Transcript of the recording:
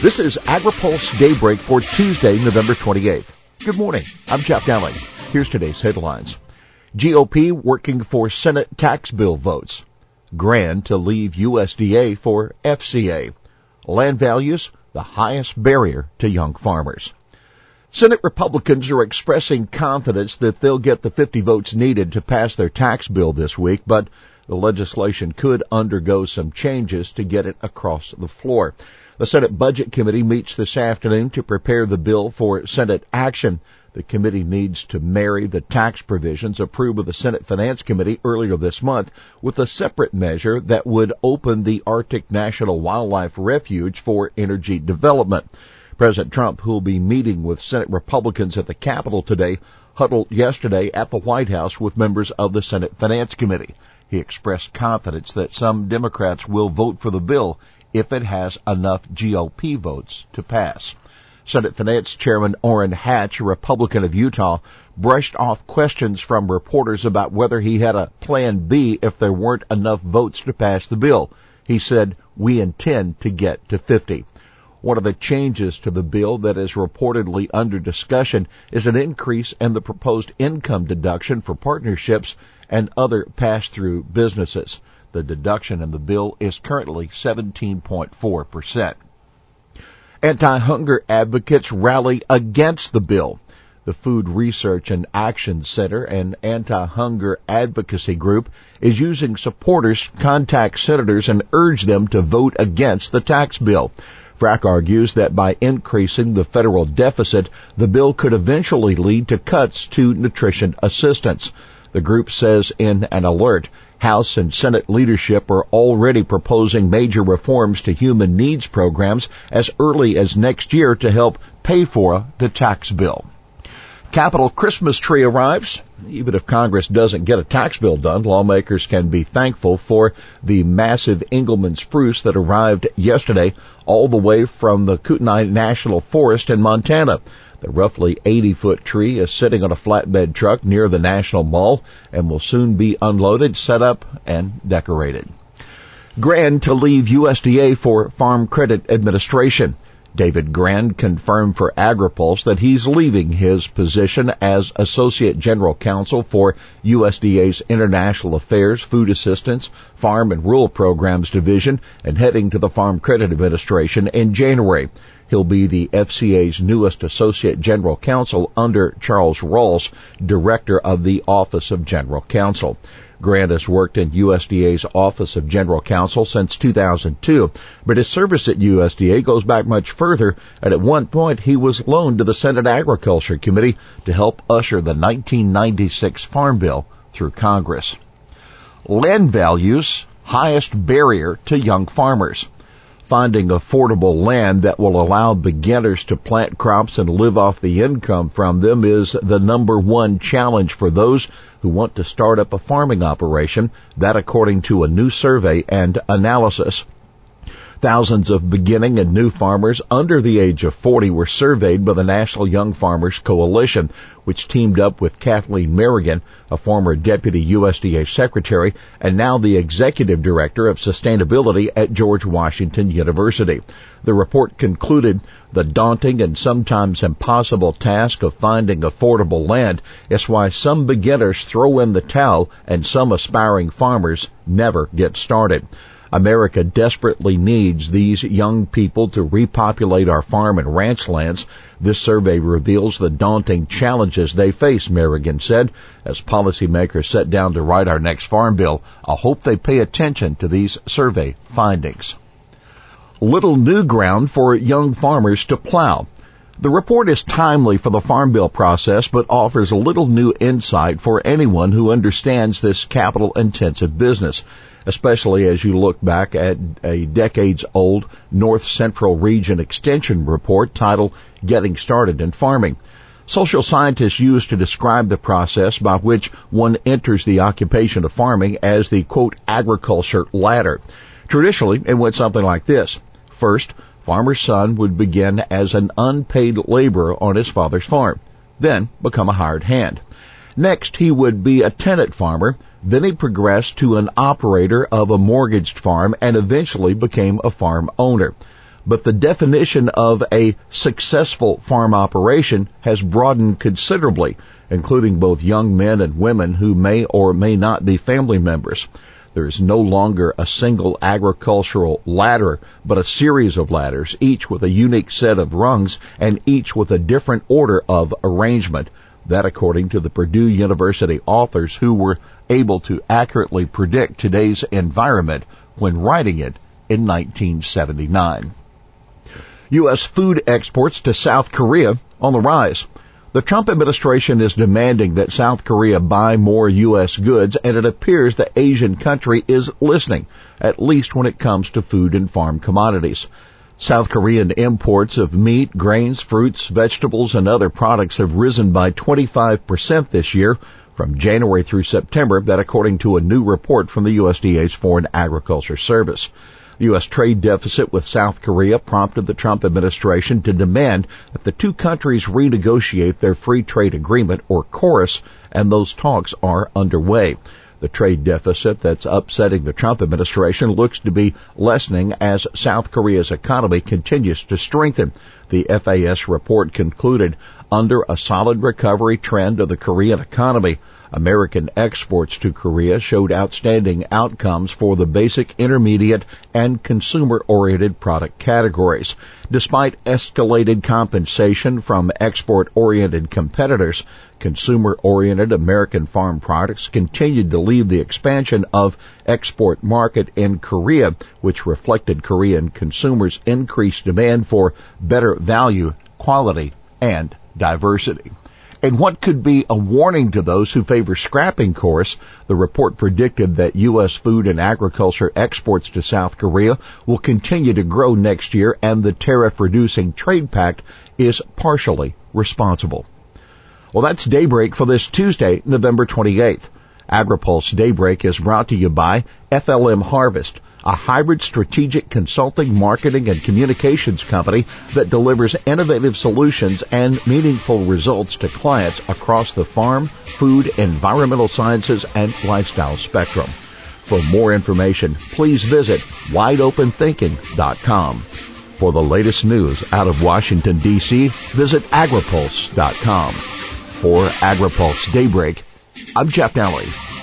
This is AgriPulse Daybreak for Tuesday, November 28th. Good morning. I'm Jeff Nalley. Here's today's headlines. GOP working for Senate tax bill votes. Grahn to leave USDA for FCA. Land values, the highest barrier to young farmers. Senate Republicans are expressing confidence that they'll get the 50 votes needed to pass their tax bill this week, but the legislation could undergo some changes to get it across the floor. The Senate Budget Committee meets this afternoon to prepare the bill for Senate action. The committee needs to marry the tax provisions approved by the Senate Finance Committee earlier this month with a separate measure that would open the Arctic National Wildlife Refuge for energy development. President Trump, who will be meeting with Senate Republicans at the Capitol today, huddled yesterday at the White House with members of the Senate Finance Committee. He expressed confidence that some Democrats will vote for the bill if it has enough GOP votes to pass. Senate Finance Chairman Orrin Hatch, a Republican of Utah, brushed off questions from reporters about whether he had a plan B if there weren't enough votes to pass the bill. He said, we intend to get to 50. One of the changes to the bill that is reportedly under discussion is an increase in the proposed income deduction for partnerships and other pass-through businesses. The deduction in the bill is currently 17.4%. Anti-hunger advocates rally against the bill. The Food Research and Action Center, an anti-hunger advocacy group, is using supporters to contact senators and urge them to vote against the tax bill. FRAC argues that by increasing the federal deficit, the bill could eventually lead to cuts to nutrition assistance. The group says in an alert, House and Senate leadership are already proposing major reforms to human needs programs as early as next year to help pay for the tax bill. Capitol Christmas tree arrives. Even if Congress doesn't get a tax bill done, lawmakers can be thankful for the massive Engelmann spruce that arrived yesterday all the way from the Kootenai National Forest in Montana. The roughly 80 foot tree is sitting on a flatbed truck near the National Mall and will soon be unloaded, set up, and decorated. Grahn to leave USDA for Farm Credit Administration. David Grahn confirmed for AgriPulse that he's leaving his position as Associate General Counsel for USDA's International Affairs, Food Assistance, Farm and Rural Programs Division and heading to the Farm Credit Administration in January. He'll be the FCA's newest Associate General Counsel under Charles Rawls, Director of the Office of General Counsel. Grahn has worked in USDA's Office of General Counsel since 2002, but his service at USDA goes back much further, and at one point he was loaned to the Senate Agriculture Committee to help usher the 1996 Farm Bill through Congress. Land values, highest barrier to young farmers finding affordable land that will allow beginners to plant crops and live off the income from them is the number one challenge for those who want to start up a farming operation, that according to a new survey and analysis. Thousands of beginning and new farmers under the age of 40 were surveyed by the National Young Farmers Coalition, which teamed up with Kathleen Merrigan, a former deputy USDA secretary and now the executive director of sustainability at George Washington University. The report concluded the daunting and sometimes impossible task of finding affordable land is why some beginners throw in the towel and some aspiring farmers never get started. America desperately needs these young people to repopulate our farm and ranch lands. This survey reveals the daunting challenges they face, Merrigan said. As policymakers set down to write our next farm bill, I hope they pay attention to these survey findings. Little new ground for young farmers to plow. The report is timely for the Farm Bill process, but offers little new insight for anyone who understands this capital intensive business especially as you look back at a decades old North Central Region Extension report titled Getting Started in Farming. Social scientists use to describe the process by which one enters the occupation of farming as the quote agriculture ladder. Traditionally, it went something like this. First, farmer's son would begin as an unpaid laborer on his father's farm, then become a hired hand. Next, he would be a tenant farmer then he progressed to an operator of a mortgaged farm and eventually became a farm owner. but the definition of a successful farm operation has broadened considerably, including both young men and women who may or may not be family members. There is no longer a single agricultural ladder, but a series of ladders, each with a unique set of rungs and each with a different order of arrangement. That according to the Purdue University authors who were able to accurately predict today's environment when writing it in 1979. U.S. food exports to South Korea on the rise. The Trump administration is demanding that South Korea buy more U.S. goods, and it appears the Asian country is listening, at least when it comes to food and farm commodities. South Korean imports of meat, grains, fruits, vegetables, and other products have risen by 25% this year from January through September, that according to a new report from the USDA's Foreign Agriculture Service. The U.S. trade deficit with South Korea prompted the Trump administration to demand that the two countries renegotiate their free trade agreement or KORUS, and those talks are underway. The trade deficit that's upsetting the Trump administration looks to be lessening as South Korea's economy continues to strengthen. The FAS report concluded under a solid recovery trend of the Korean economy. American exports to Korea showed outstanding outcomes for the basic, intermediate, and consumer-oriented product categories. Despite escalated compensation from export-oriented competitors, consumer-oriented American farm products continued to lead the expansion of export market in Korea, which reflected Korean consumers' increased demand for better value, quality, and diversity. And what could be a warning to those who favor scrapping KORUS. the report predicted that U.S. food and agriculture exports to South Korea will continue to grow next year and the tariff reducing trade pact is partially responsible. Well, that's Daybreak for this Tuesday, November 28th. AgriPulse Daybreak is brought to you by FLM Harvest a hybrid strategic consulting, marketing, and communications company that delivers innovative solutions and meaningful results to clients across the farm, food, environmental sciences, and lifestyle spectrum. For more information, please visit wideopenthinking.com. For the latest news out of Washington, D.C., visit agripulse.com. For AgriPulse Daybreak, I'm Jeff Nalley.